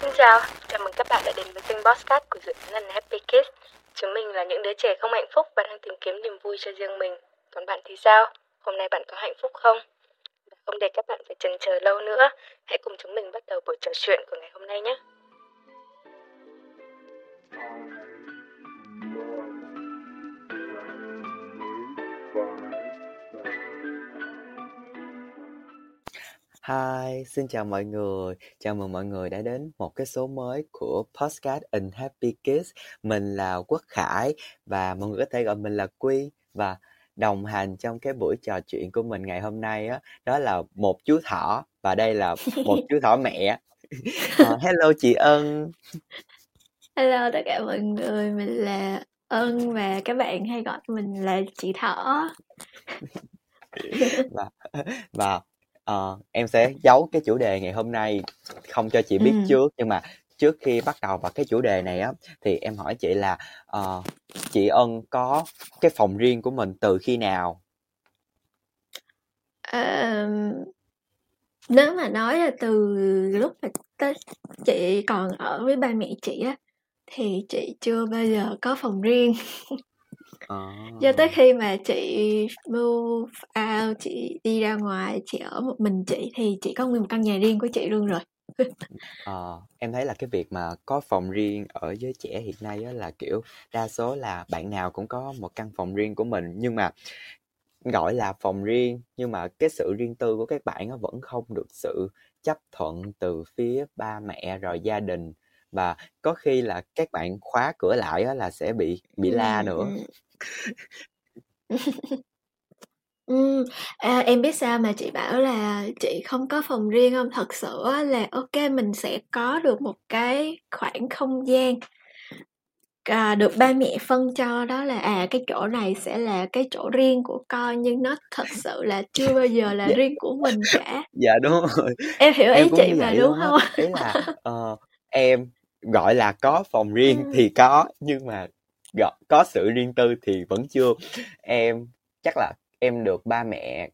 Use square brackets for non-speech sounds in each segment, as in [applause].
Xin chào, chào mừng các bạn đã đến với kênh Bosscat của dự án lần Happy Kids. Chúng mình là những đứa trẻ không hạnh phúc và đang tìm kiếm niềm vui cho riêng mình. Còn bạn thì sao? Hôm nay bạn có hạnh phúc không? Không để các bạn phải chần chờ lâu nữa, hãy cùng chúng mình bắt đầu buổi trò chuyện của ngày hôm nay nhé. Hi, xin chào mọi người. Chào mừng mọi người đã đến một cái số mới của Podcast in Happy Kids. Mình là Quốc Khải và mọi người có thể gọi mình là Quy và đồng hành trong cái buổi trò chuyện của mình ngày hôm nay á đó là một chú thỏ và đây là một [laughs] chú thỏ mẹ. Uh, hello chị Ân. Hello tất cả mọi người, mình là Ân và các bạn hay gọi mình là chị Thỏ. [laughs] và và Ờ, em sẽ giấu cái chủ đề ngày hôm nay không cho chị biết Ừm. trước, nhưng mà trước khi bắt đầu vào cái chủ đề này á, thì em hỏi chị là, ờ, chị Ân có cái phòng riêng của mình từ khi nào? Ờm, nếu mà nói là từ lúc mà t chị còn ở với ba mẹ chị á, thì chị chưa bao giờ có phòng riêng. [laughs] Cho tới khi mà chị move out, chị đi ra ngoài, chị ở một mình chị thì chị có nguyên một căn nhà riêng của chị luôn rồi. [laughs] Ờ, em thấy là cái việc mà có phòng riêng ở giới trẻ hiện nay á là, kiểu, đa số là bạn nào cũng có một căn phòng riêng của mình, nhưng mà gọi là phòng riêng, nhưng mà cái sự riêng tư của các bạn á vẫn không được sự chấp thuận từ phía ba mẹ rồi gia đình, và có khi là các bạn khóa cửa lại á là sẽ bị bị la nữa. [laughs] Ừm, à, em biết sao mà chị bảo là chị không có phòng riêng không Thật sự là ok mình sẽ có được một cái khoảng không gian, à, được ba mẹ phân cho đó là, à, cái chỗ này sẽ là cái chỗ riêng của con, nhưng nó thật sự là chưa bao giờ là [laughs] Dạ. riêng của mình cả. Dạ, đúng rồi. Em hiểu Em ý chị mà, đúng luôn á. hông? Ý là, [laughs] ờ, em, gọi là, có phòng riêng Ừm. thì có, nhưng mà gọi có sự riêng tư thì vẫn chưa. Em chắc là em được ba mẹ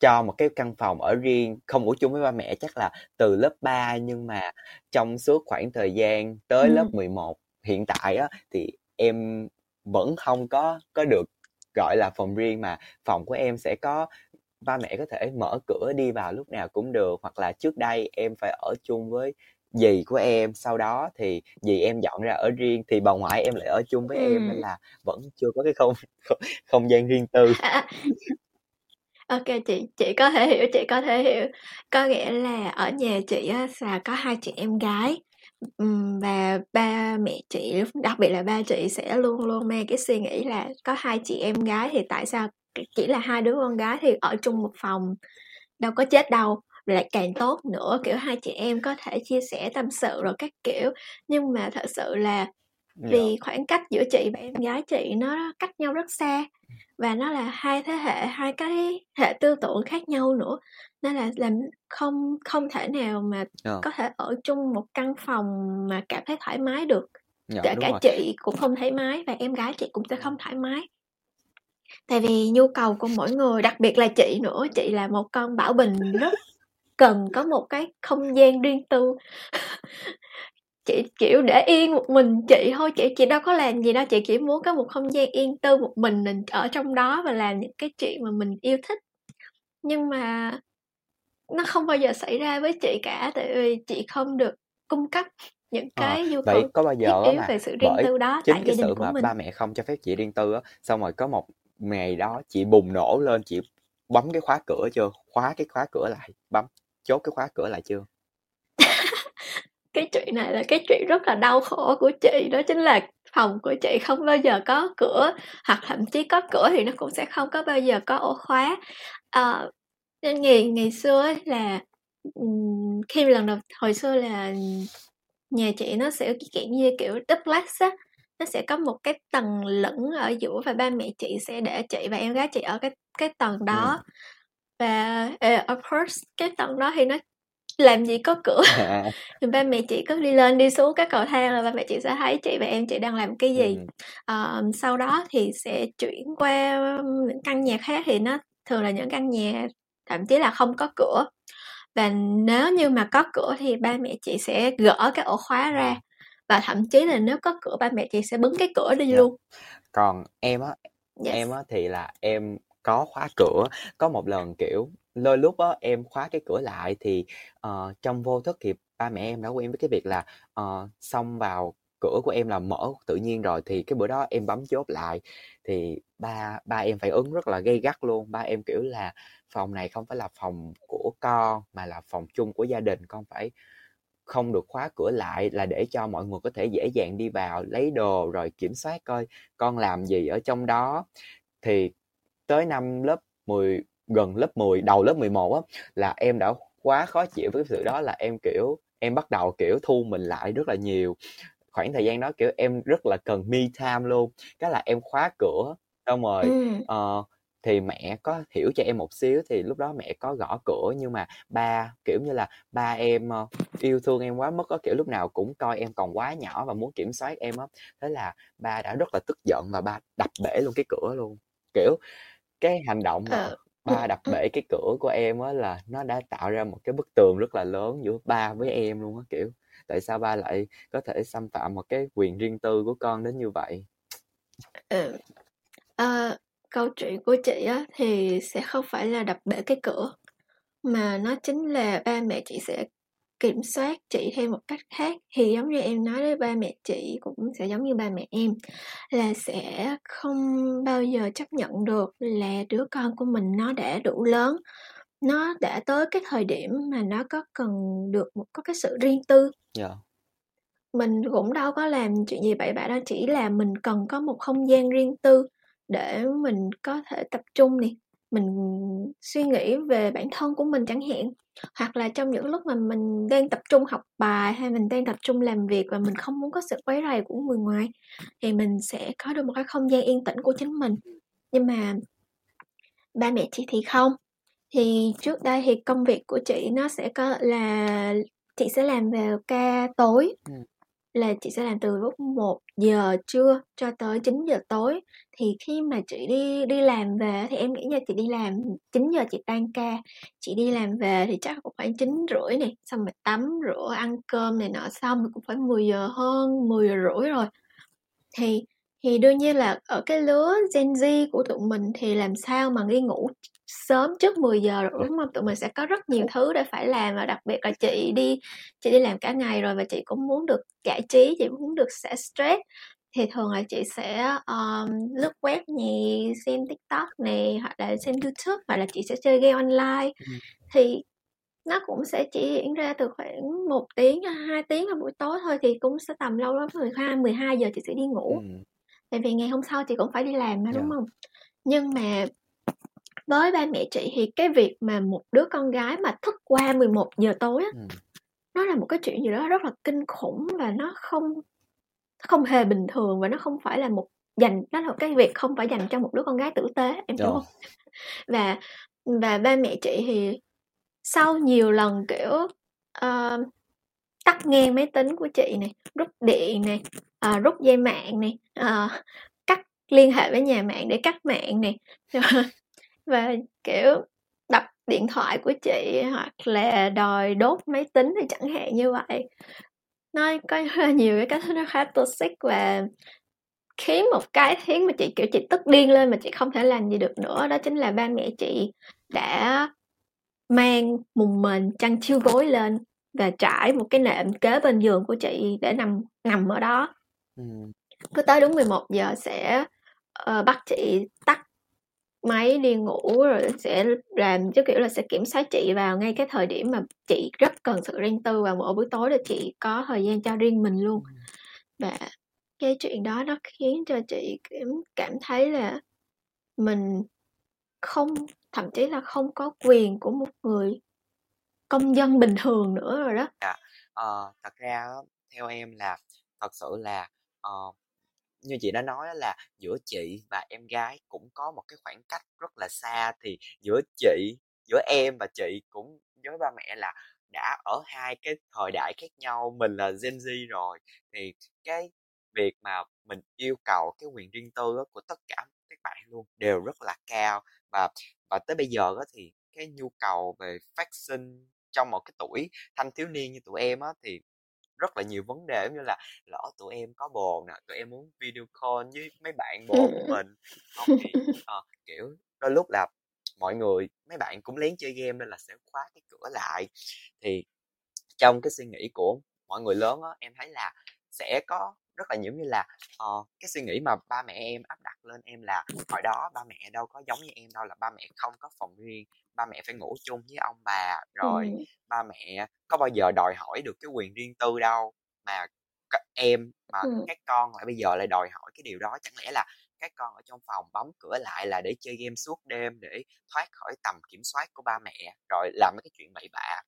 cho một cái căn phòng ở riêng, không ngủ chung với ba mẹ chắc là từ lớp 3, nhưng mà trong suốt khoảng thời gian tới lớp Ừm. 11 hiện tại á, thì em vẫn không có có được, gọi là, phòng riêng, mà phòng của em sẽ có ba mẹ có thể mở cửa đi vào lúc nào cũng được. Hoặc là trước đây em phải ở chung với dì của em, sau đó thì dì em dọn ra ở riêng thì bà ngoại em lại ở chung với em, nên là vẫn chưa có cái không không không gian riêng tư. [laughs] À. Ô chị, chị có thể hiểu, chị có thể hiểu. Có nghĩa là ở nhà chị á là có hai chị em gái, và ba mẹ chị, đặc biệt là ba chị sẽ luôn luôn mang cái suy nghĩ là có hai chị em gái thì tại sao chỉ là hai đứa con gái thì ở chung một phòng đâu có chết đâu, lại càng tốt nữa, kiểu, hai chị em có thể chia sẻ tâm sự rồi các kiểu. Nhưng mà thật sự là Dạ. vì khoảng cách giữa chị và em gái chị nó cách nhau rất xa, và nó là hai thế hệ, hai cái hệ tư tưởng khác nhau nữa, nên là làm không không thể nào mà Ờ. có thể ở chung một căn phòng mà cảm thấy thoải mái được. Dạ, Kể đúng cả rồi. chị cũng không thoải mái và em gái chị cũng sẽ không thoải mái. Tại vì nhu cầu của mỗi người, đặc biệt là chị nữa, chị là một con bạo bình rất cần có một cái không gian riêng tư. [laughs] Chị, kiểu, để yên một mình chị thôi, chị chị đâu có làm gì đâu, chị chỉ muốn có một không gian yên tư một mình mình ở trong đó và làm những cái chuyện mà mình yêu thích. Nhưng mà nó không bao giờ xảy ra với chị cả, tại vì chị không được cung cấp những Ờ, cái nhu vậy cầu có bao giờ yếu mà về sự riêng tư đó chính tại cái gia đình sự của mà mình? ba mẹ không cho phép chị riêng tư á, xong rồi có một ngày đó chị bùng nổ lên, chị bấm cái khóa cửa chưa? Khóa cái khóa cửa lại, bấm chốt cái khóa cửa lại chưa? Cái chuyện này là cái chuyện rất là đau khổ của chị, đó chính là phòng của chị không bao giờ có cửa, hoặc thậm chí có cửa thì nó cũng sẽ không có bao giờ có ổ khóa. Ờ, nên ngày ngày xưa á là, khi lần đầu hồi xưa là nhà chị nó sẽ, kiểu như, kiểu, duplex á, nó sẽ có một cái tầng lửng ở giữa và ba mẹ chị sẽ để chị và em gái chị ở cái cái tầng Ừm. đó. Và, ờ, of course, cái tầng đó thì nó làm gì có cửa. À. [laughs] Thì ba mẹ chị cứ đi lên đi xuống các cầu thang là ba mẹ chị sẽ thấy chị và em chị đang làm cái gì. Ờ, sau đó thì sẽ chuyển qua những căn nhà khác thì nó thường là những căn nhà thậm chí là không có cửa. và nếu như mà có cửa thì ba mẹ chị sẽ gỡ cái ổ khóa ra và thậm chí là nếu có cửa ba mẹ chị sẽ bứng cái cửa đi Dạ. luôn Còn em á, yes. em á thì là em có khóa cửa. Có một lần, kiểu, lôi lúc đó, em khóa cái cửa lại thì, uh, trong vô thức thì ba mẹ em đã quen với cái việc là, uh, xông vào cửa của em là mở tự nhiên rồi, thì cái bữa đó em bấm chốt lại thì ba ba em phải ứng rất là gay gắt luôn. Ba em, kiểu là "Phòng này không phải là phòng của con mà là phòng chung của gia đình, con phải không được khóa cửa lại là để cho mọi người có thể dễ dàng đi vào lấy đồ rồi kiểm soát coi con làm gì ở trong đó." Thì tới năm lớp 10 gần lớp 10, đầu lớp 11 á, là em đã quá khó chịu với cái sự đó là em, kiểu, em bắt đầu, kiểu, thu mình lại rất là nhiều. Khoảng thời gian đó, kiểu, em rất là cần me time luôn, cái là em khóa cửa, xong rồi, Ừm. ờ, thì mẹ có hiểu cho em một xíu thì lúc đó mẹ có gõ cửa nhưng mà ba, kiểu như là, ba em, ơ, yêu thương em quá mức á, kiểu, lúc nào cũng coi em còn quá nhỏ và muốn kiểm soát em á. Thế là ba đã rất là tức giận và ba đập bể luôn cái cửa luôn. Kiểu, cái hành động mà Ờ, ba ừm, đập ừm. bể cái cửa của em á là nó đã tạo ra một cái bức tường rất là lớn giữa ba với em luôn á, kiểu, tại sao ba lại có thể xâm phạm một cái quyền riêng tư của con đến như vậy? Ừ. Ờ, câu chuyện của chị á thì sẽ không phải là đập bể cái cửa, mà nó chính là ba mẹ chị sẽ kiểm soát chị theo một cách khác. Thì giống như em nói đấy, ba mẹ chị cũng sẽ giống như ba mẹ em, là sẽ không bao giờ chấp nhận được là đứa con của mình nó đã đủ lớn, nó đã tới cái thời điểm mà nó có cần được một có cái sự riêng tư. Dạ. Mình cũng đâu có làm chuyện gì bậy bạ đâu, chỉ là mình cần có một không gian riêng tư để mình có thể tập trung nè, mình suy nghĩ về bản thân của mình chẳng hạn. Hoặc là trong những lúc mà mình đang tập trung học bài hay mình đang tập trung làm việc và mình không muốn có sự quấy rầy của người ngoài, thì mình sẽ có được một cái không gian yên tĩnh của chính mình. Nhưng mà ba mẹ chị thì không. Thì trước đây thì công việc của chị nó sẽ có là chị sẽ làm vào ca tối, Ừm. là chị sẽ làm từ lúc 1:00 trưa cho tới 9:00 tối. Thì khi mà chị đi đi làm về á thì em nghĩ nha, chị đi làm 9:00 chị tan ca, chị đi làm về thì chắc cũng khoảng 9:30 nè, xong rồi tắm rửa, ăn cơm này nọ xong thì cũng phải 10:00 hơn, 10:30 rồi. Thì thì đương nhiên là ở cái lứa Gen Z của tụi mình thì làm sao mà đi ngủ sớm trước 10:30, đúng hông? Tụi mình sẽ có rất nhiều thứ để phải làm và đặc biệt là chị đi chị đi làm cả ngày rồi và chị cũng muốn được giải trí, chị muốn được xả stress. Thì thường là chị sẽ, ờm, lướt web nè, xem TikTok nè, hoặc là xem YouTube, hoặc là chị sẽ chơi game online. Ừm. Thì nó cũng sẽ chỉ diễn ra từ khoảng 1 tiếng, 2 tiếng vào buổi tối thôi, thì cũng sẽ tầm lâu lắm 12 12:00 chị sẽ đi ngủ. Ừm. Tại vì ngày hôm sau chị cũng phải đi làm mà, đúng hông? Nhưng mà với ba mẹ chị thì cái việc mà một đứa con gái mà thức qua 11:00 tối á, Ừm. nó là một cái chuyện gì đó rất là kinh khủng và nó không không hề bình thường và nó không phải là một dành nó là cái việc không phải dành cho một đứa con gái tử tế, em hiểu Ờ. hông? Và và ba mẹ chị thì sau nhiều lần, kiểu, ờ, tắt ngang máy tính của chị nè, rút điện nè, ờ, rút dây mạng nè, ờ, cắt liên hệ với nhà mạng để cắt mạng rồi [laughs] và, kiểu, đập điện thoại của chị hoặc là đòi đốt máy tính thì chẳng hạn như vậy. Nó có rất là nhiều cái cách nó khá toxic và khiến một cái khiến mà chị, kiểu, chị tức điên lên mà chị không thể làm gì được nữa, đó chính là ba mẹ chị đã mang mùng mền, chăn chiếu gối lên và trải một cái nệm kế bên giường của chị để nằm nằm ở đó. Ừm. Cứ tới đúng 11:00 sẽ, ờ, bắt chị tắt máy đi ngủ rồi sẽ làm giống kiểu là, sẽ kiểm soát chị vào ngay cái thời điểm mà chị rất cần sự riêng tư vào mỗi buổi tối để chị có thời gian cho riêng mình luôn. Và cái chuyện đó nó khiến cho chị, cảm thấy là mình không thậm chí là không có quyền của một người công dân bình thường nữa rồi đó. Dạ, ờ, thật ra theo em là thật sự là, ờ, như chị đã nói là giữa chị và em gái cũng có một cái khoảng cách rất là xa, thì giữa chị giữa em và chị cũng với ba mẹ là đã ở hai cái thời đại khác nhau, mình là Gen Z rồi, thì cái việc mà mình yêu cầu cái quyền riêng tư của tất cả các bạn luôn đều rất là cao. Và và tới bây giờ đó thì cái nhu cầu về phát sinh trong một cái tuổi thanh thiếu niên như tụi em á thì rất là nhiều vấn đề giống như là lỡ tụi em có bồ nè tụi em muốn video call với mấy bạn [laughs] bồ của mình. Không thì uh, kiểu đôi lúc là mọi người mấy bạn cũng lén chơi game nên là sẽ khóa cái cửa lại. Thì trong cái suy nghĩ của mọi người lớn á em thấy là sẽ có rất là giống như là uh, cái suy nghĩ mà ba mẹ em áp đặt lên em là hồi đó ba mẹ đâu có giống như em đâu là ba mẹ không có phòng riêng ba mẹ phải ngủ chung với ông bà rồi ừ. ba mẹ có bao giờ đòi hỏi được cái quyền riêng tư đâu mà các em mà ừ. các con lại bây giờ lại đòi hỏi cái điều đó chẳng lẽ là các con ở trong phòng bấm cửa lại là để chơi game suốt đêm để thoát khỏi tầm kiểm soát của ba mẹ rồi làm mấy cái chuyện bậy bạ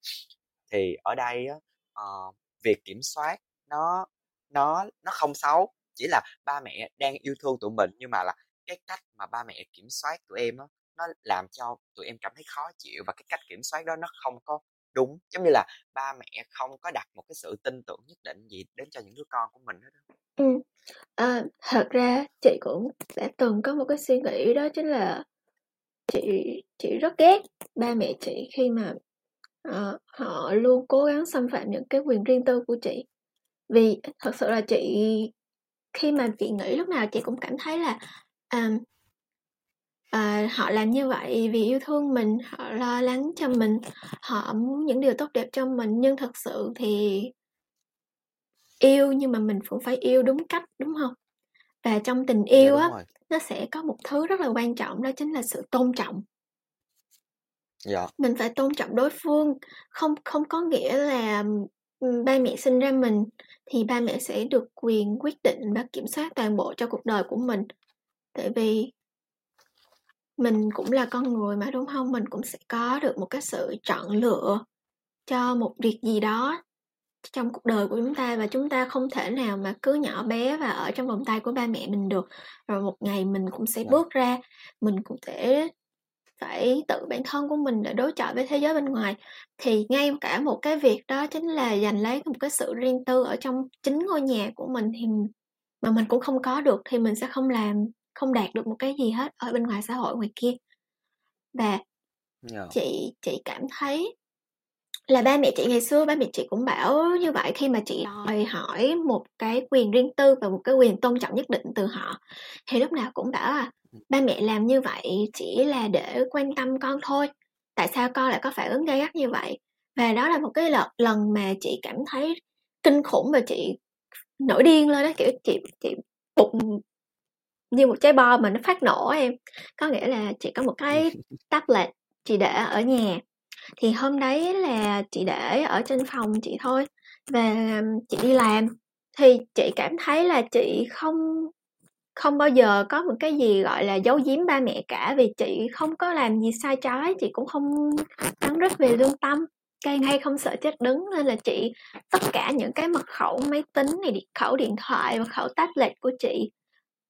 thì ở đây á uh, việc kiểm soát nó nó nó không xấu chỉ là ba mẹ đang yêu thương tụi mình nhưng mà là cái cách mà ba mẹ kiểm soát tụi em đó, nó làm cho tụi em cảm thấy khó chịu và cái cách kiểm soát đó nó không có đúng giống như là ba mẹ không có đặt một cái sự tin tưởng nhất định gì đến cho những đứa con của mình hết đó. Ừ. À, thật ra chị cũng đã từng có một cái suy nghĩ đó chính là chị chị rất ghét ba mẹ chị khi mà uh, họ luôn cố gắng xâm phạm những cái quyền riêng tư của chị vì thật sự là chị khi mà chị nghĩ lúc nào chị cũng cảm thấy là à, à, họ làm như vậy vì yêu thương mình họ lo lắng cho mình họ muốn những điều tốt đẹp cho mình. Nhưng thật sự thì yêu nhưng mà mình cũng phải yêu đúng cách đúng không? Và trong tình dạ, yêu á nó sẽ có một thứ rất là quan trọng đó chính là sự tôn trọng. Dạ. Mình phải tôn trọng đối phương không không có nghĩa là ba mẹ sinh ra mình thì ba mẹ sẽ được quyền quyết định và kiểm soát toàn bộ cho cuộc đời của mình. Tại vì mình cũng là con người mà đúng không? Mình cũng sẽ có được một cái sự chọn lựa cho một việc gì đó trong cuộc đời của chúng ta và chúng ta không thể nào mà cứ nhỏ bé và ở trong vòng tay của ba mẹ mình được. Rồi một ngày mình cũng sẽ dạ. bước ra mình cũng sẽ phải tự bản thân của mình để đối chọi với thế giới bên ngoài thì ngay cả một cái việc đó chính là giành lấy một cái sự riêng tư ở trong chính ngôi nhà của mình thì mà mình cũng không có được thì mình sẽ không làm không đạt được một cái gì hết ở bên ngoài xã hội ngoài kia và yeah. Chị chị cảm thấy là ba mẹ chị ngày xưa ba mẹ chị cũng bảo như vậy khi mà chị đòi hỏi một cái quyền riêng tư và một cái quyền tôn trọng nhất định từ họ thì lúc nào cũng bảo à ba mẹ làm như vậy chỉ là để quan tâm con thôi. Tại sao con lại có phản ứng gay gắt như vậy? Và đó là một cái lần lần mà chị cảm thấy kinh khủng và chị nổi điên lên đó, kiểu chị chị bụng như một trái bom mà nó phát nổ em. Có nghĩa là chị có một cái tablet chị để ở nhà. Thì hôm đấy là chị để ở trên phòng chị thôi, và chị đi làm. Thì chị cảm thấy là chị không không bao giờ có một cái gì, gọi là, giấu giếm ba mẹ cả vì chị không có làm gì sai trái, chị cũng không bắn rứt về lương tâm, cây ngay không sợ chết đứng nên là chị tất cả những cái mật khẩu máy tính này, điện khẩu điện thoại, mật khẩu tablet của chị,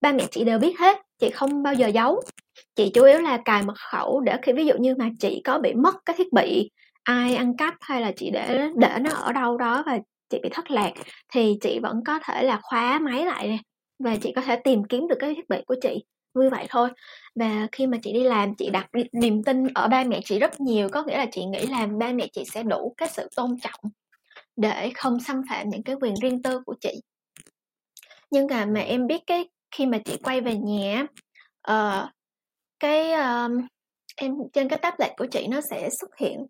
ba mẹ chị đều biết hết, chị không bao giờ giấu. Chị chủ yếu là cài mật khẩu để khi ví dụ như mà chị có bị mất cái thiết bị, ai ăn cắp hay là chị để để nó ở đâu đó và chị bị thất lạc thì chị vẫn có thể là khóa máy lại nè, và chị có thể tìm kiếm được cái thiết bị của chị. Như vậy thôi. Và khi mà chị đi làm chị đặt niềm tin ở ba mẹ chị rất nhiều. Có nghĩa là chị nghĩ là ba mẹ chị sẽ đủ cái sự tôn trọng để không xâm phạm những cái quyền riêng tư của chị. Nhưng mà mà em biết cái khi mà chị quay về nhà uh, cái uh, em trên cái tablet của chị nó sẽ xuất hiện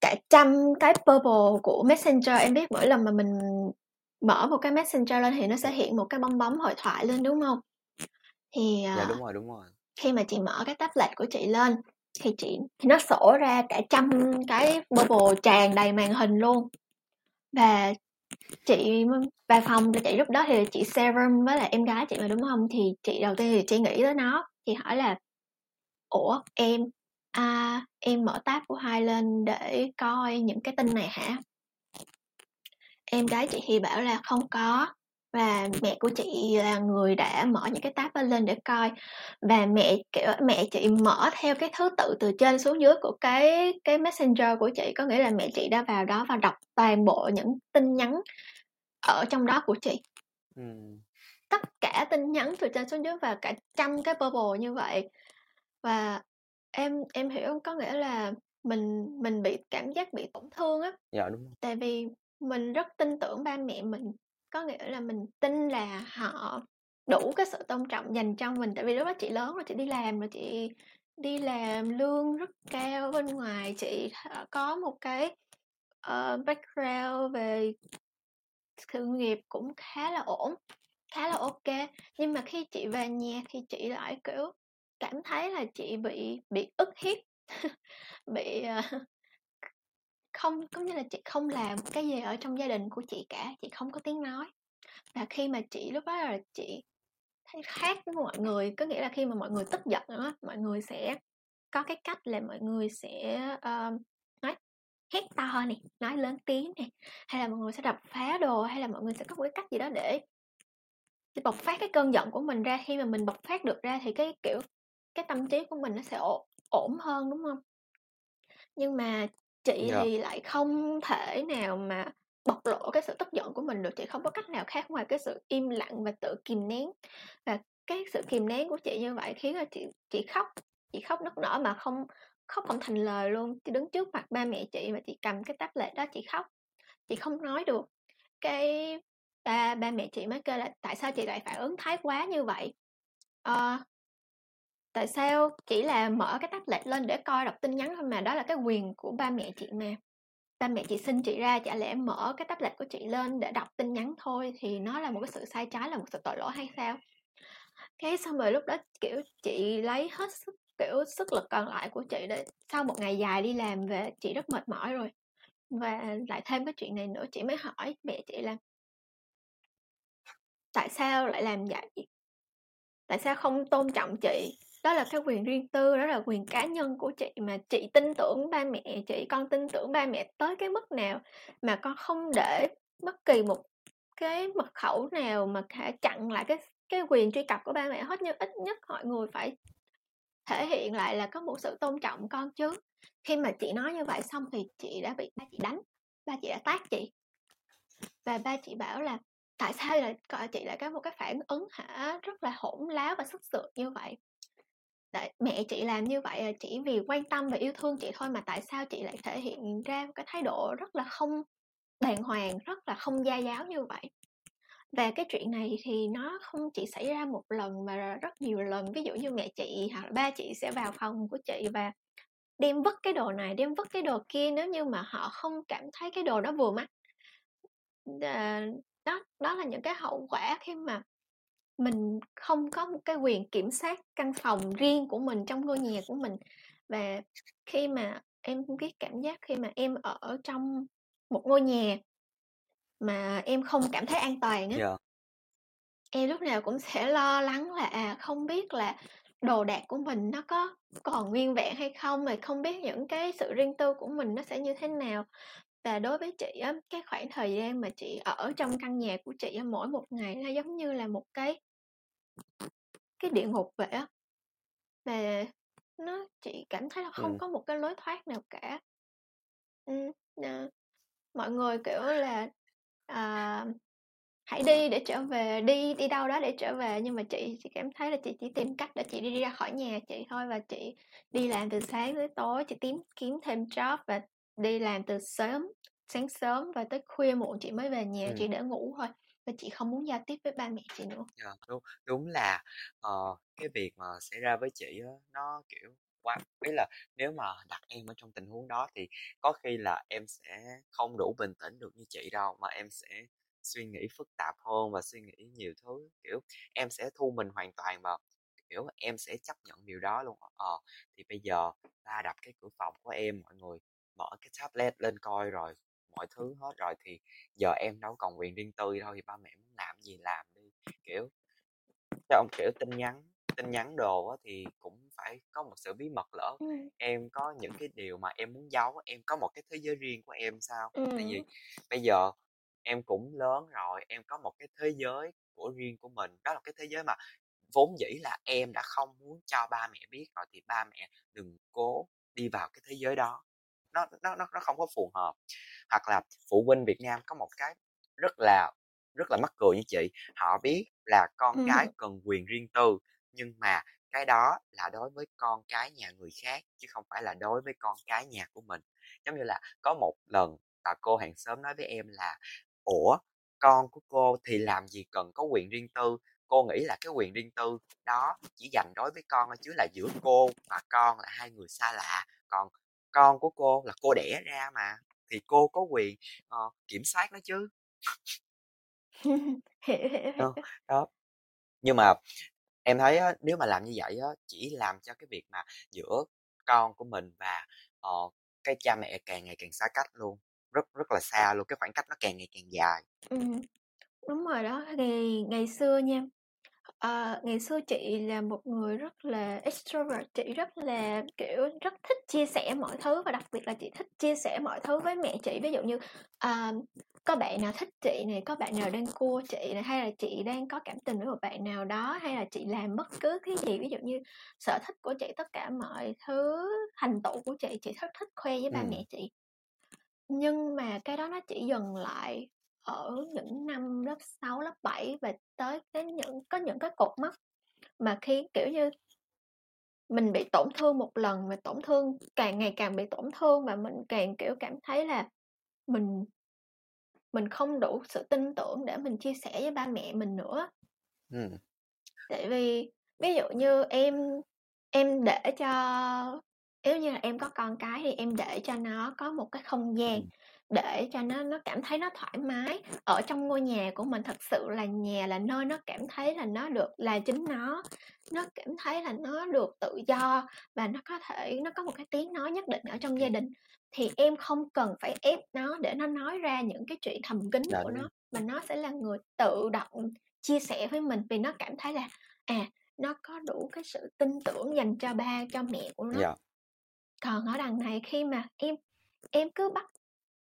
cả trăm cái purple của messenger. Em biết mỗi lần mà mình mở một cái messenger lên thì nó sẽ hiện một cái bong bóng hội thoại lên đúng không? Thì dạ ờ, đúng rồi đúng rồi. khi mà chị mở cái tablet của chị lên thì chị thì nó sổ ra cả trăm cái bubble tràn đầy màn hình luôn. Và chị và phòng của chị lúc đó thì chị serum với lại em gái chị mà đúng không? Thì chị đầu tiên thì chị nghĩ tới nó chị hỏi là ủa em à, em mở tab của hai lên để coi những cái tin này hả em gái chị thì bảo là không có và mẹ của chị là người đã mở những cái tab lên để coi và mẹ kiểu mẹ chị mở theo cái thứ tự từ trên xuống dưới của cái cái messenger của chị có nghĩa là mẹ chị đã vào đó và đọc toàn bộ những tin nhắn ở trong đó của chị ừ. tất cả tin nhắn từ trên xuống dưới và cả trăm cái bubble như vậy và em em hiểu không có nghĩa là mình mình bị cảm giác bị tổn thương á. Dạ, đúng. Tại vì mình rất tin tưởng ba mẹ mình, có nghĩa là mình tin là họ đủ cái sự tôn trọng dành cho mình, tại vì lúc đó chị lớn rồi, chị đi làm rồi, chị đi làm lương rất cao bên ngoài, chị có một cái, uh, background về sự nghiệp cũng khá là ổn, khá là ok. Nhưng mà khi chị về nhà thì chị lại, kiểu, cảm thấy là chị bị bị ức hiếp, [laughs] bị, uh, không có nghĩa là chị không làm cái gì ở trong gia đình của chị cả, chị không có tiếng nói. Và khi mà chị lúc đó là chị thấy khác với mọi người, có nghĩa là khi mà mọi người tức giận á, mọi người sẽ có cái cách là mọi người sẽ, uh, nói hét to này, nói lớn tiếng này hay là mọi người sẽ đập phá đồ, hay là mọi người sẽ có một cái cách gì đó để để bộc phát cái cơn giận của mình ra. Khi mà mình bộc phát được ra thì cái, kiểu, cái tâm trí của mình nó sẽ ổn ổn hơn, đúng không Nhưng mà chị Dạ. thì lại không thể nào mà bộc lộ cái sự tức giận của mình được, chị không có cách nào khác ngoài cái sự im lặng và tự kìm nén. Và cái sự kìm nén của chị như vậy khiến cho chị chị khóc, chị khóc nức nở mà không khóc không thành lời luôn. Chị đứng trước mặt ba mẹ chị và chị cầm cái tablet đó chị khóc, chị không nói được. Cái ba ba mẹ chị mới kêu là "Tại sao chị lại phản ứng thái quá như vậy? Ờ, tại sao chỉ là mở cái tablet lên để coi đọc tin nhắn thôi mà, đó là cái quyền của ba mẹ chị mà. Ba mẹ chị sinh chị ra, chả lẽ mở cái tablet của chị lên để đọc tin nhắn thôi thì nó là một cái sự sai trái, là một sự tội lỗi hay sao?" Cái xong rồi lúc đó, kiểu, chị lấy hết sức, kiểu, sức lực còn lại của chị để sau một ngày dài đi làm về, chị rất mệt mỏi rồi, và lại thêm cái chuyện này nữa, chị mới hỏi mẹ chị là "Tại sao lại làm vậy? Tại sao không tôn trọng chị? Đó là cái quyền riêng tư, đó là quyền cá nhân của chị mà chị tin tưởng ba mẹ chị, con tin tưởng ba mẹ tới cái mức nào mà con không để bất kỳ một cái mật khẩu nào mà thể chặn lại cái cái quyền truy cập của ba mẹ hết, nhưng ít nhất mọi người phải thể hiện lại là có một sự tôn trọng con chứ." Khi mà chị nói như vậy xong thì chị đã bị ba chị đánh, ba chị đã tát chị. Và ba chị bảo là "Tại sao lại chị lại có một cái phản ứng hả, rất là hỗn láo và sức sượt như vậy? Tại mẹ chị làm như vậy là chỉ vì quan tâm và yêu thương chị thôi mà tại sao chị lại thể hiện ra một cái thái độ rất là không đàng hoàng, rất là không gia giáo như vậy?" Và cái chuyện này thì nó không chỉ xảy ra một lần mà rất nhiều lần, ví dụ như mẹ chị hoặc là ba chị sẽ vào phòng của chị và đem vứt cái đồ này, đem vứt cái đồ kia nếu như mà họ không cảm thấy cái đồ đó vừa mắt. Ờ, đó đó là những cái hậu quả khi mà mình không có một cái quyền kiểm soát căn phòng riêng của mình trong ngôi nhà của mình. Và khi mà em biết cảm giác khi mà em ở trong một ngôi nhà mà em không cảm thấy an toàn á. Dạ. Em lúc nào cũng sẽ lo lắng là, à, không biết là đồ đạc của mình nó có còn nguyên vẹn hay không, rồi không biết những cái sự riêng tư của mình nó sẽ như thế nào. Và đối với chị á, cái khoảng thời gian mà chị ở trong căn nhà của chị á, mỗi một ngày nó giống như là một cái cái địa ngục vậy á. Và nó chị cảm thấy là không Ừm. có một cái lối thoát nào cả. Ừm, ờ, mọi người, kiểu là, à, hãy đi để trở về, đi đi đâu đó để trở về, nhưng mà chị chị cảm thấy là chị chỉ tìm cách để chị đi ra khỏi nhà chị thôi và chị đi làm từ sáng tới tối, chị tím kiếm thêm job và đi làm từ sớm sáng sớm và tới khuya muộn chị mới về nhà, Ừm. chị để ngủ thôi và chị không muốn giao tiếp với ba mẹ chị nữa. Dạ, đúng đúng là, ờ, cái việc mà xảy ra với chị á, nó, kiểu, quá ý là nếu mà đặt em ở trong tình huống đó thì có khi là em sẽ không đủ bình tĩnh được như chị đâu, mà em sẽ suy nghĩ phức tạp hơn và suy nghĩ nhiều thứ, kiểu, em sẽ thu mình hoàn toàn vào, kiểu, em sẽ chấp nhận điều đó luôn. Ờ, thì bây giờ ba đập cái cửa phòng của em, mọi người mở cái tablet lên coi rồi, mọi thứ hết rồi thì giờ em đâu còn quyền riêng tư đâu, thì ba mẹ muốn làm gì làm đi, kiểu trong, kiểu, tin nhắn tin nhắn đồ á thì cũng phải có một sự bí mật, lỡ Ừm. em có những cái điều mà em muốn giấu, em có một cái thế giới riêng của em sao? Tại vì bây giờ em cũng lớn rồi, em có một cái thế giới của riêng của mình, đó là cái thế giới mà vốn dĩ là em đã không muốn cho ba mẹ biết rồi, thì ba mẹ đừng cố đi vào cái thế giới đó. Nó nó nó nó không có phù hợp. Hoặc là phụ huynh Việt Nam có một cái rất là rất là mắc cười như chị, họ biết là con cái Ừm. cần quyền riêng tư, nhưng mà cái đó là đối với con cái nhà người khác chứ không phải là đối với con cái nhà của mình giống như là có một lần bà cô hàng xóm nói với em là ủa con của cô thì làm gì cần có quyền riêng tư cô nghĩ là cái quyền riêng tư đó chỉ dành đối với con chứ là giữa cô và con là hai người xa lạ còn con của cô là cô đẻ ra mà thì cô có quyền uh, kiểm soát nó chứ. [laughs] Đó, đó. Nhưng mà em thấy á, nếu mà làm như vậy á, chỉ làm cho cái việc mà giữa con của mình và uh, cái cha mẹ càng ngày càng xa cách luôn rất rất là xa luôn cái khoảng cách nó càng ngày càng dài. Ừ. đúng rồi đó. Ngày ngày xưa nha Ờ, ngày xưa chị là một người rất là extrovert, chị rất là, kiểu, rất thích chia sẻ mọi thứ và đặc biệt là chị thích chia sẻ mọi thứ với mẹ chị. Ví dụ như, à, có bạn nào thích chị này, có bạn nào đang cua chị này, hay là chị đang có cảm tình với một bạn nào đó, hay là chị làm bất cứ cái gì, ví dụ như sở thích của chị, tất cả mọi thứ thành tựu của chị, chị rất thích khoe với ba Ừm. mẹ chị. Nhưng mà cái đó nó chỉ dừng lại ở những năm lớp 6, lớp 7 và tới cái những có những cái cột mốc mà khi, kiểu như mình bị tổn thương một lần và tổn thương càng ngày càng bị tổn thương và mình càng, kiểu, cảm thấy là mình mình không đủ sự tin tưởng để mình chia sẻ với ba mẹ mình nữa. Ừm. Tại vì ví dụ như em em để cho nếu như là em có con cái thì em để cho nó có một cái không gian Ừm. Để cho nó nó cảm thấy nó thoải mái. Ở trong ngôi nhà của mình thật sự là nhà là nơi nó cảm thấy là nó được là chính nó nó cảm thấy là nó được tự do và nó có thể nó có một cái tiếng nói nhất định ở trong gia đình. Thì em không cần phải ép nó để nó nói ra những cái chuyện thầm kín của nó mà nó sẽ là người tự động chia sẻ với mình vì nó cảm thấy là à nó có đủ cái sự tin tưởng dành cho ba cho mẹ của nó. Dạ. còn ở đằng này khi mà em em cứ bắt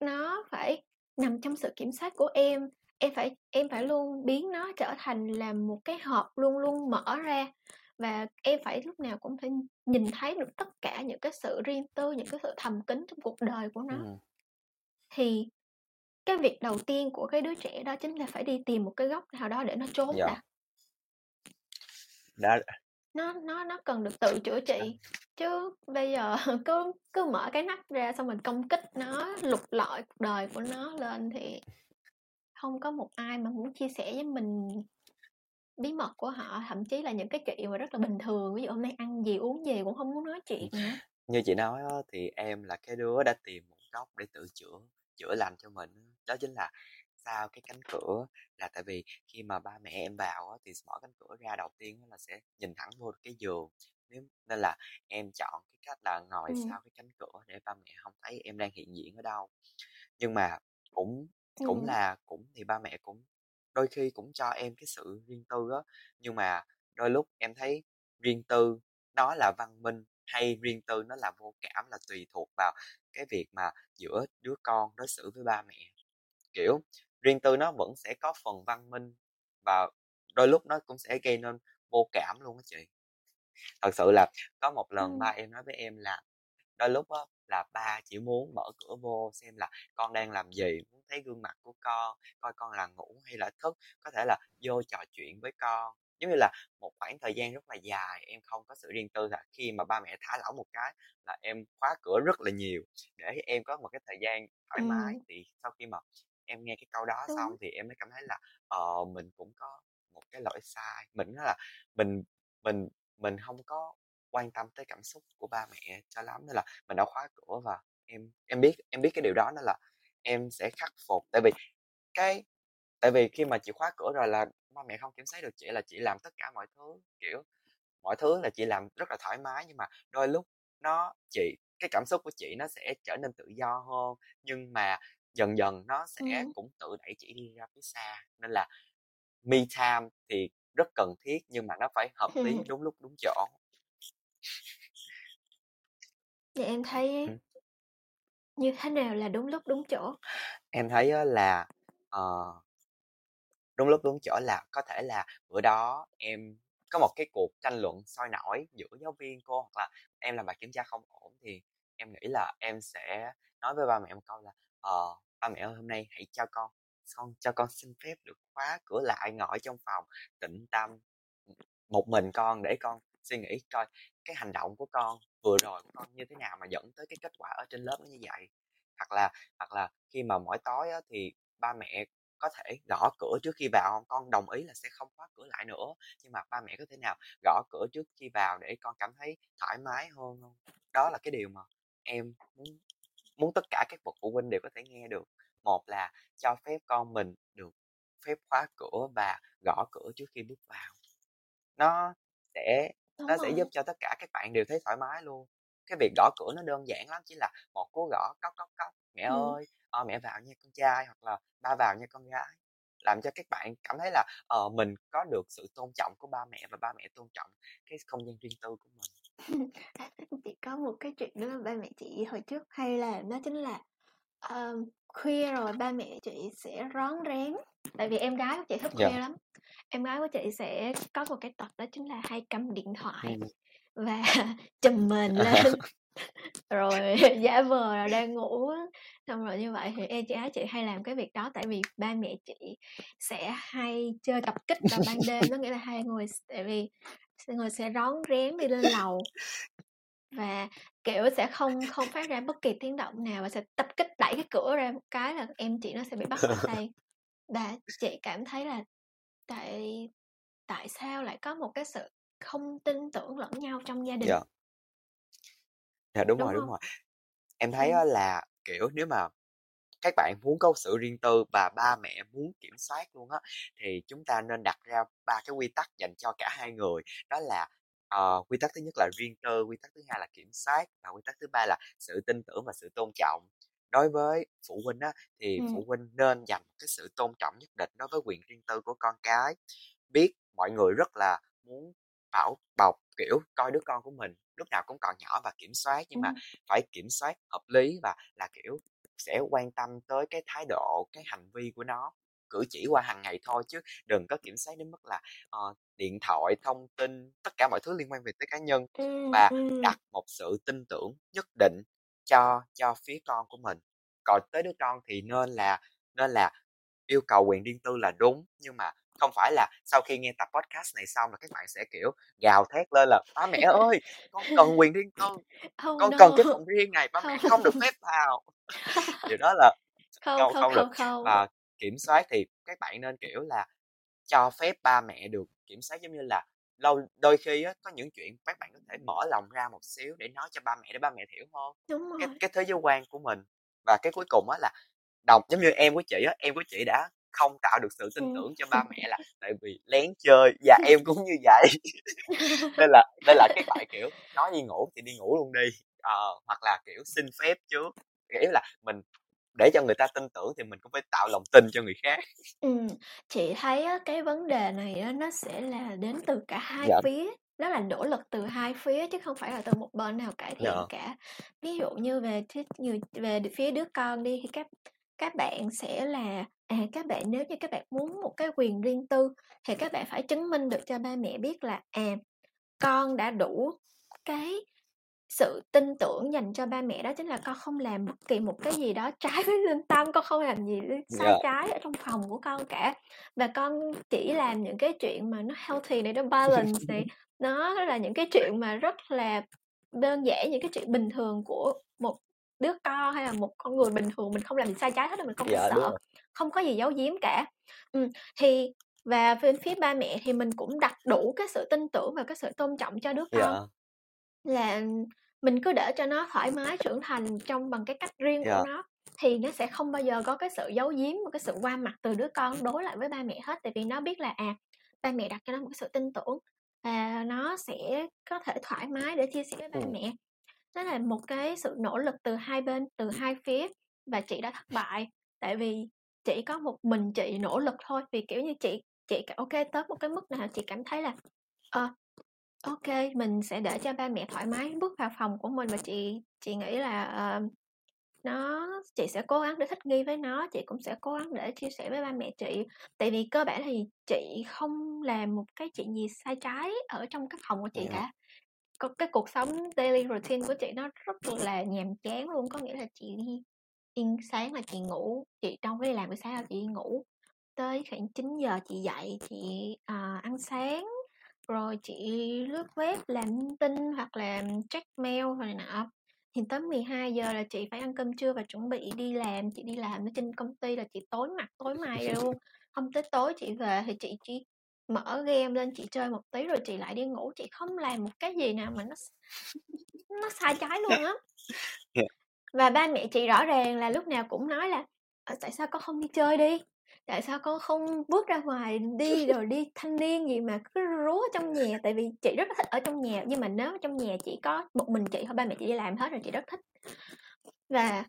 nó phải nằm trong sự kiểm soát của em em phải em phải luôn biến nó trở thành là một cái hộp luôn luôn mở ra và em phải lúc nào cũng phải nhìn thấy được tất cả những cái sự riêng tư những cái sự thầm kín trong cuộc đời của nó Ừm. thì cái việc đầu tiên của cái đứa trẻ đó chính là phải đi tìm một cái góc nào đó để nó trốn Dạ. Đã nó nó nó cần được tự chữa trị. Chứ bây giờ [laughs] cứ cứ mở cái nắp ra xong mình công kích nó lục lọi cuộc đời của nó lên thì không có một ai mà muốn chia sẻ với mình bí mật của họ. Thậm chí là những cái chuyện mà rất là bình thường ví dụ hôm nay ăn gì uống gì cũng không muốn nói chuyện [laughs] nữa. Như chị nói á, thì em là cái đứa đã tìm một góc để tự chữa chữa lành cho mình. Đó chính là sau cái cánh cửa là tại vì khi mà ba mẹ em vào á, thì mở cánh cửa ra đầu tiên là sẽ nhìn thẳng vô cái giường nếu nên là em chọn cái cách là ngồi Ừm. sau cái cánh cửa để ba mẹ không thấy em đang hiện diện ở đâu. Nhưng mà cũng cũng Ừm. là cũng thì ba mẹ cũng đôi khi cũng cho em cái sự riêng tư á, nhưng mà đôi lúc em thấy riêng tư nó là văn minh hay riêng tư nó là vô cảm là tùy thuộc vào cái việc mà giữa đứa con đối xử với ba mẹ. Kiểu riêng tư nó vẫn sẽ có phần văn minh và đôi lúc nó cũng sẽ gây nên vô cảm luôn á chị. Thật sự là có một lần ba Ừm. em nói với em là đôi lúc á là ba chỉ muốn mở cửa vô xem là con đang làm gì, muốn thấy gương mặt của con, coi con là ngủ hay là thức, có thể là vô trò chuyện với con. Giống như là một khoảng thời gian rất là dài em không có sự riêng tư là khi mà ba mẹ thả lỏng một cái là em khóa cửa rất là nhiều để em có một cái thời gian thoải mái. Ừm. Thì sau khi mà em nghe cái câu đó Đúng. xong thì em mới cảm thấy là, ờ, mình cũng có một cái lỗi sai, mình nói là mình mình mình hông có quan tâm tới cảm xúc của ba mẹ cho lắm nên là mình đã khóa cửa và em em biết em biết cái điều đó nên là em sẽ khắc phục. Tại vì cái tại vì khi mà chị khóa cửa rồi là ba mẹ không kiểm soát được chị là chị làm tất cả mọi thứ, kiểu, mọi thứ là chị làm rất là thoải mái nhưng mà đôi lúc nó chị cái cảm xúc của chị nó sẽ trở nên tự do hơn, nhưng mà dần dần nó sẽ Ừm. cũng tự đẩy chị đi ra phía xa. Nên là me time thì rất cần thiết nhưng mà nó phải hợp lý, [laughs] đúng lúc, đúng chỗ. Vậy em thấy Ừm. như thế nào là đúng lúc, đúng chỗ? Em thấy là, ờ đúng lúc, đúng chỗ là có thể là bữa đó em có một cái cuộc tranh luận sôi nổi giữa giáo viên, cô hoặc là em làm bài kiểm tra không ổn thì em nghĩ là em sẽ nói với ba mẹ một câu là "Ờ, ba mẹ ơi, hôm nay hãy cho con con cho con xin phép được khóa cửa lại, ngồi trong phòng tĩnh tâm, một mình con để con suy nghĩ coi cái hành động của con vừa rồi của con như thế nào mà dẫn tới cái kết quả ở trên lớp nó như vậy. Hoặc là hoặc là khi mà mỗi tối á, thì ba mẹ có thể gõ cửa trước khi vào không? Con đồng ý là sẽ không khóa cửa lại nữa nhưng mà ba mẹ có thể nào gõ cửa trước khi vào để con cảm thấy thoải mái hơn không? Đó là cái điều mà em muốn muốn tất cả các bậc phụ huynh đều có thể nghe được. Một là cho phép con mình được phép khóa cửa và gõ cửa trước khi bước vào. Nó sẽ Đúng nó sẽ rồi. giúp cho tất cả các bạn đều thấy thoải mái luôn. Cái việc gõ cửa nó đơn giản lắm chỉ là một cú gõ cốc cốc cốc mẹ Ừm. ơi ờ, mẹ vào nha con trai hoặc là ba vào nha con gái. Làm cho các bạn cảm thấy là ờ mình có được sự tôn trọng của ba mẹ và ba mẹ tôn trọng cái không gian riêng tư của mình [laughs] Chị có một cái chuyện là ba mẹ chị hồi trước hay làm đó chính là ờm, khuya rồi ba mẹ chị sẽ rón rén tại vì em gái của chị thức Dạ. khuya lắm em gái của chị sẽ có một cái tật đó chính là hay cầm điện thoại ừ. và [laughs] chùm mền lên [laughs] rồi giả vờ là đang ngủ á. xong rồi như vậy thì em chị gái chị hay làm cái việc đó tại vì ba mẹ chị sẽ hay chơi tập kích vào ban đêm có nghĩa là hai người tại vì người sẽ rón rén đi lên lầu. Và kiểu sẽ không không phát ra bất kỳ tiếng động nào và sẽ tập kích đẩy cái cửa ra một cái là em chị nó sẽ bị bắt quả [laughs] tay và chị cảm thấy là tại tại sao lại có một cái sự không tin tưởng lẫn nhau trong gia đình? Dạ. Dạ đúng, đúng rồi đúng không? rồi. Em thấy á là kiểu nếu mà các bạn muốn có sự riêng tư và ba mẹ muốn kiểm soát luôn á thì chúng ta nên đặt ra ba cái quy tắc dành cho cả hai người. Đó là ờ, quy tắc thứ nhất là riêng tư quy tắc thứ hai là kiểm soát và quy tắc thứ ba là sự tin tưởng và sự tôn trọng. Đối với phụ huynh á thì Ừ. phụ huynh nên dành cái sự tôn trọng nhất định đối với quyền riêng tư của con cái. Biết mọi người rất là muốn bảo bọc kiểu coi đứa con của mình lúc nào cũng còn nhỏ và kiểm soát nhưng mà phải kiểm soát hợp lý và là kiểu sẽ quan tâm tới cái thái độ cái hành vi của nó cử chỉ qua hàng ngày thôi chứ đừng có kiểm soát đến mức là ờ, điện thoại thông tin tất cả mọi thứ liên quan về tới cá nhân Ừ. và Ừ. đặt một sự tin tưởng nhất định cho cho phía con của mình còn tới đứa con thì nên là nên là yêu cầu quyền riêng tư là đúng nhưng mà không phải là sau khi nghe tập podcast này xong là các bạn sẽ kiểu gào thét lên là ba mẹ ơi con cần [laughs] quyền riêng tư Oh con cần no. cái phòng riêng này ba mẹ Không. được phép vào [laughs] điều đó là Không không không không được không và kiểm soát thì các bạn nên kiểu là cho phép ba mẹ được kiểm soát giống như là lâu đôi khi á có những chuyện các bạn có thể mở lòng ra một xíu để nói cho ba mẹ để ba mẹ hiểu hơn Đúng cái rồi. cái thế giới quan của mình và cái cuối cùng á là đồng giống như em của chị á em của chị đã không tạo được sự tin Ừ. tưởng cho ba mẹ là [laughs] tại vì lén chơi và em cũng như vậy [laughs] nên là nên là các bạn kiểu nói đi ngủ thì đi ngủ luôn đi ờ, hoặc là kiểu xin phép trước kiểu là mình để cho người ta tin tưởng thì mình cũng phải tạo lòng tin cho người khác Ừm, chị thấy cái vấn đề này nó sẽ là đến từ cả hai dạ phía. Nó là nỗ lực từ hai phía chứ không phải là từ một bên nào cải thiện dạ cả. Ví dụ như về người về phía đứa con đi thì các các bạn sẽ là à các bạn nếu như các bạn muốn một cái quyền riêng tư thì các bạn phải chứng minh được cho ba mẹ biết là à con đã đủ cái sự tin tưởng dành cho ba mẹ đó chính là con không làm bất kỳ một cái gì đó trái với lương tâm con không làm gì sai dạ. trái ở trong phòng của con cả. Và con chỉ làm những cái chuyện mà nó healthy này nó balance này nó là những cái chuyện mà rất là đơn giản những cái chuyện bình thường của một đứa con hay là một con người bình thường mình không làm gì sai trái hết rồi mình không phải dạ đúng sợ không có gì giấu giếm cả. Ừ, thì và bên phía ba mẹ thì mình cũng đặt đủ cái sự tin tưởng và cái sự tôn trọng cho đứa con dạ là mình cứ để cho nó thoải mái trưởng thành trong bằng cái cách riêng của dạ. nó thì nó sẽ không bao giờ có cái sự giấu giếm một cái sự qua mặt từ đứa con đối lại với ba mẹ hết. Tại vì nó biết là à ba mẹ đặt cho nó một cái sự tin tưởng và nó sẽ có thể thoải mái để chia sẻ với ba ừ. mẹ nó là một cái sự nỗ lực từ hai bên từ hai phía và chị đã thất bại. Tại vì chỉ có một mình chị nỗ lực thôi vì kiểu như chị chị ok tới một cái mức nào chị cảm thấy là ờ ok mình sẽ để cho ba mẹ thoải mái bước vào phòng của mình và chị chị nghĩ là ờ, nó chị sẽ cố gắng để thích nghi với nó chị cũng sẽ cố gắng để chia sẻ với ba mẹ chị. Tại vì cơ bản thì chị không làm một cái chuyện gì sai trái ở trong cái phòng của chị dạ cả cái cuộc sống daily routine của chị nó rất là nhàm chán luôn có nghĩa là chị đi yên sáng là chị ngủ chị trong cái đi làm buổi sáng là chị đi ngủ tới khoảng 9 giờ chị dậy chị à, ăn sáng rồi chị lướt web làm tin hoặc là check mail rồi nọ. Thì tới 12:00 là chị phải ăn cơm trưa và chuẩn bị đi làm, chị đi làm ở trên công ty là chị tối mặt tối mày luôn. không tới tối chị về thì chị chỉ mở game lên chị chơi một tí rồi chị lại đi ngủ, chị không làm một cái gì nào mà nó nó sai trái luôn á. Yeah. [laughs] Và ba mẹ chị rõ ràng là lúc nào cũng nói là "Ờ, tại sao con không đi chơi đi? Tại sao con không bước ra ngoài đi rồi đi thanh niên gì mà cứ rú ở trong nhà?" Tại vì chị rất là thích ở trong nhà, nhưng mà nếu trong nhà chỉ có một mình chị thôi, ba mẹ chị đi làm hết rồi, chị rất thích. Và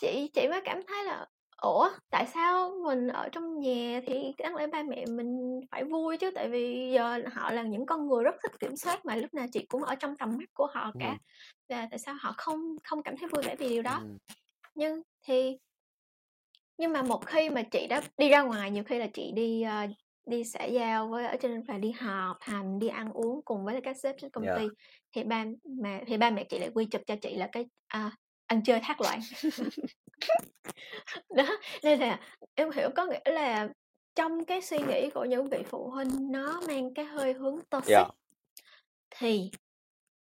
chị chị mới cảm thấy là "Ủa, tại sao mình ở trong nhà thì đáng lẽ ba mẹ mình phải vui chứ?" Tại vì giờ họ là những con người rất thích kiểm soát mà lúc nào chị cũng ở trong tầm mắt của họ cả. Ừm. Và tại sao họ không không cảm thấy vui vẻ vì điều đó? Ừm. Nhưng thì nhưng mà một khi mà chị đã đi ra ngoài, nhiều khi là chị đi, ơ, đi xã giao với ở trên và đi họp hành, đi ăn uống cùng với các sếp trên công Yeah. ty thì ba mà thì ba mẹ chị lại quy chụp cho chị là cái, à, ăn chơi thác loạn. [laughs] [laughs] [laughs] Đó, nên là em hiểu, có nghĩa là trong cái suy nghĩ của những vị phụ huynh nó mang cái hơi hướng toxic. Yeah. Thì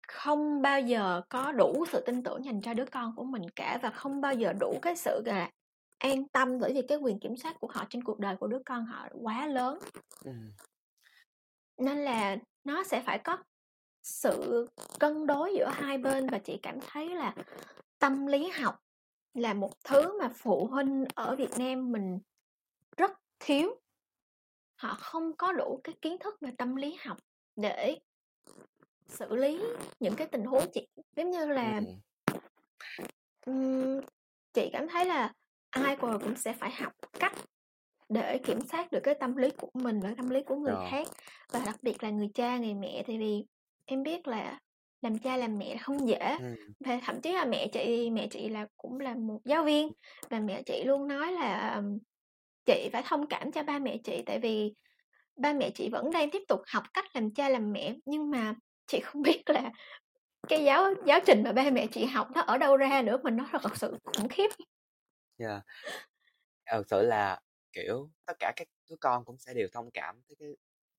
không bao giờ có đủ sự tin tưởng dành cho đứa con của mình cả và không bao giờ đủ cái sự, gọi là, an tâm bởi vì cái quyền kiểm soát của họ trên cuộc đời của đứa con họ quá lớn. Ừm. Nên là nó sẽ phải có sự cân đối giữa hai bên và chị cảm thấy là tâm lý học là một thứ mà phụ huynh ở Việt Nam mình rất thiếu. Họ không có đủ cái kiến thức về tâm lý học để xử lý những cái tình huống chị giống như là ừm, chị cảm thấy là ai rồi cũng sẽ phải học cách để kiểm soát được cái tâm lý của mình và tâm lý của người Rồi. khác, và đặc biệt là người cha, người mẹ. Tại vì em biết là làm cha làm mẹ không dễ, Ừm. và thậm chí là mẹ chị mẹ chị là cũng là một giáo viên và mẹ chị luôn nói là, ừm, chị phải thông cảm cho ba mẹ chị, tại vì ba mẹ chị vẫn đang tiếp tục học cách làm cha làm mẹ, nhưng mà chị không biết là cái giáo giáo trình mà ba mẹ chị học nó ở đâu ra nữa mà nó thật sự khủng khiếp. Yeah. Thật sự là, kiểu, tất cả các đứa con cũng sẽ đều thông cảm với cái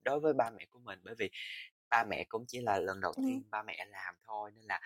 đối với ba mẹ của mình, bởi vì ba mẹ cũng chỉ là lần đầu Ừm. tiên ba mẹ làm thôi, nên là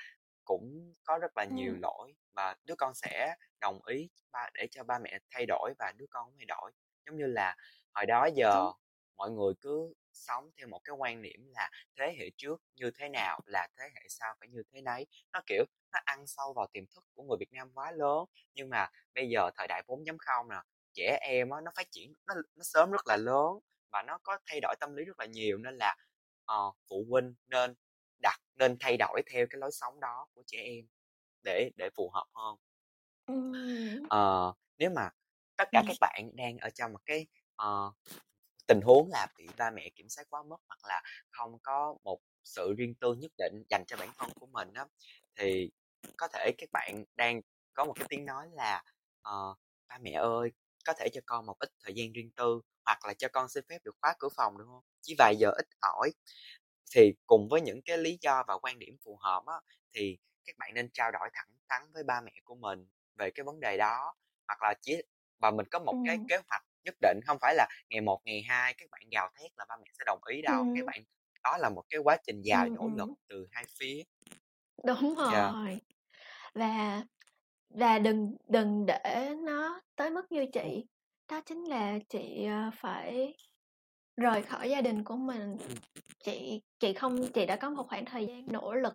cũng có rất là nhiều Ừm. lỗi và đứa con sẽ đồng ý ba để cho ba mẹ thay đổi và đứa con cũng thay đổi. Giống như là hồi đó giờ mọi người cứ sống theo một cái quan niệm là thế hệ trước như thế nào là thế hệ sau phải như thế nấy. Nó, kiểu, nó ăn sâu vào tiềm thức của người Việt Nam quá lớn. Nhưng mà bây giờ thời đại 4.0 nè, trẻ em á, nó phát triển nó nó sớm rất là lớn và nó có thay đổi tâm lý rất là nhiều nên là, ờ, phụ huynh nên đặt nên thay đổi theo cái lối sống đó của trẻ em để để phù hợp hơn. Ờ, nếu mà tất cả các bạn đang ở trong một cái, ờ, tình huống là bị ba mẹ kiểm soát quá mức hoặc là không có một sự riêng tư nhất định dành cho bản thân của mình á, thì có thể các bạn đang có một cái tiếng nói là "Ờ, ba mẹ ơi, có thể cho con một ít thời gian riêng tư hoặc là cho con xin phép được khóa cửa phòng được hông? Chỉ vài giờ ít ỏi." Thì cùng với những cái lý do và quan điểm phù hợp á, thì các bạn nên trao đổi thẳng thắn với ba mẹ của mình về cái vấn đề đó, hoặc là chỉ và mình có một cái Ừm. kế hoạch nhất định, không phải là ngày 1, ngày 2 các bạn gào thét là ba mẹ sẽ đồng ý đâu. Các Ừm. bạn đó là một cái quá trình dài Ừm, nỗ lực từ hai phía. Đúng Yeah. rồi. Và và đừng đừng để nó tới mức như chị, đó chính là chị, ờ, phải rời khỏi gia đình của mình. Ừm. Chị chị không chị đã có một khoảng thời gian nỗ lực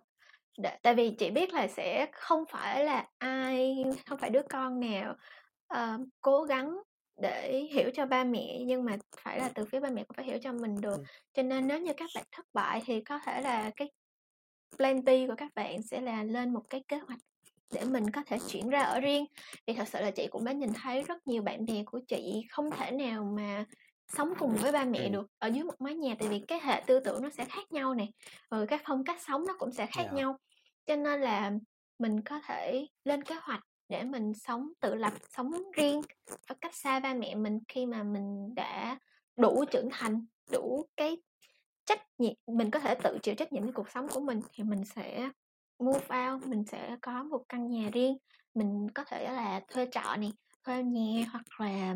để tại vì chị biết là sẽ không phải là ai không phải đứa con nào, ờ, cố gắng để hiểu cho ba mẹ, nhưng mà phải là từ phía ba mẹ cũng phải hiểu cho mình được. Ừm. Cho nên nếu như các bạn thất bại thì có thể là cái plan B của các bạn sẽ là lên một cái kế hoạch để mình có thể chuyển ra ở riêng. Vì thật sự là chị cũng đã nhìn thấy rất nhiều bạn bè của chị không thể nào mà sống cùng với ba mẹ Ừm. được ở dưới một mái nhà, tại vì cái hệ tư tưởng nó sẽ khác nhau nè, rồi các phong cách sống nó cũng sẽ khác Yeah. nhau. Cho nên là mình có thể lên kế hoạch để mình sống tự lập, sống riêng và cách xa ba mẹ mình khi mà mình đã đủ trưởng thành, đủ cái trách nhiệm mình có thể tự chịu trách nhiệm với cuộc sống của mình thì mình sẽ move out, mình sẽ có một căn nhà riêng. Mình có thể là thuê trọ nè, thuê nhà hoặc là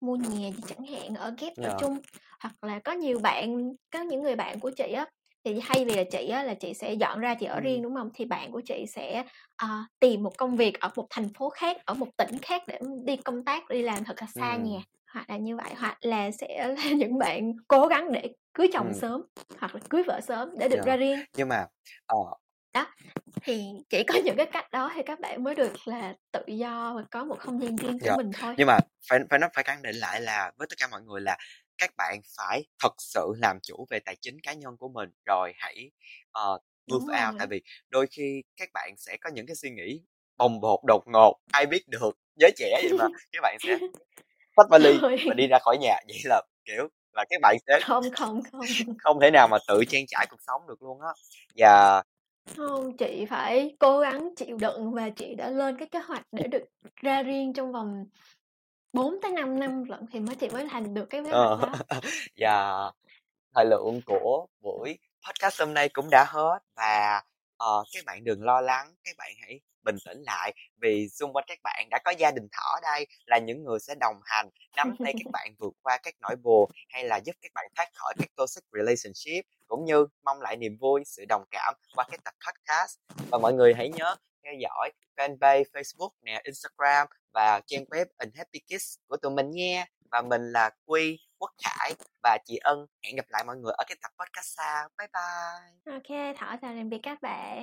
mua nhà gì chẳng hạn ở ghép ở Dạ. chung hoặc là có nhiều bạn có những người bạn của chị á thì thay vì là chị á là chị sẽ dọn ra chị ở riêng Ừm. đúng không thì bạn của chị sẽ ờ, tìm một công việc ở một thành phố khác ở một tỉnh khác để đi công tác đi làm thật là xa nhà Ừm. hoặc là như vậy hoặc là sẽ [laughs] là những bạn cố gắng để cưới chồng Ừm. sớm hoặc là cưới vợ sớm để được Dạ. ra riêng Nhưng mà ờ, đó thì chỉ có những cái cách đó thì các bạn mới được là tự do và có một không gian riêng của dạ. mình thôi. Nhưng mà phải phải nói phải khẳng định lại là với tất cả mọi người là các bạn phải thật sự làm chủ về tài chính cá nhân của mình rồi hãy ờ, đúng move out. Tại rồi. vì đôi khi các bạn sẽ có những cái suy nghĩ bồng bột đột ngột ai biết được giới trẻ vậy mà [laughs] các bạn sẽ xách vali và đi ra khỏi nhà. Vậy là kiểu là các bạn sẽ không không không. [laughs] không thể nào mà tự trang trải cuộc sống được luôn á. Và không chị phải cố gắng chịu đựng và chị đã lên cái kế hoạch để được ra riêng trong vòng 4 tới 5 năm lận thì mới chị mới thành được cái kế hoạch ờ, đó. Và [laughs] thời lượng của buổi podcast hôm nay cũng đã hết và ờ, các bạn đừng lo lắng các bạn hãy bình tĩnh lại vì xung quanh các bạn đã có gia đình thỏ đây là những người sẽ đồng hành nắm tay các bạn vượt qua các nỗi buồn hay là giúp các bạn thoát khỏi các toxic relationship cũng như mong lại niềm vui sự đồng cảm qua các tập podcast. Và mọi người hãy nhớ theo dõi fanpage Facebook nè Instagram và trang web Unhappy Kids của tụi mình nha. Và mình là Quy. Quốc Khải. Và chị Ân, hẹn gặp lại mọi người ở cái tập podcast sau. Bye bye. Ok thỏ chào tạm biệt các bạn.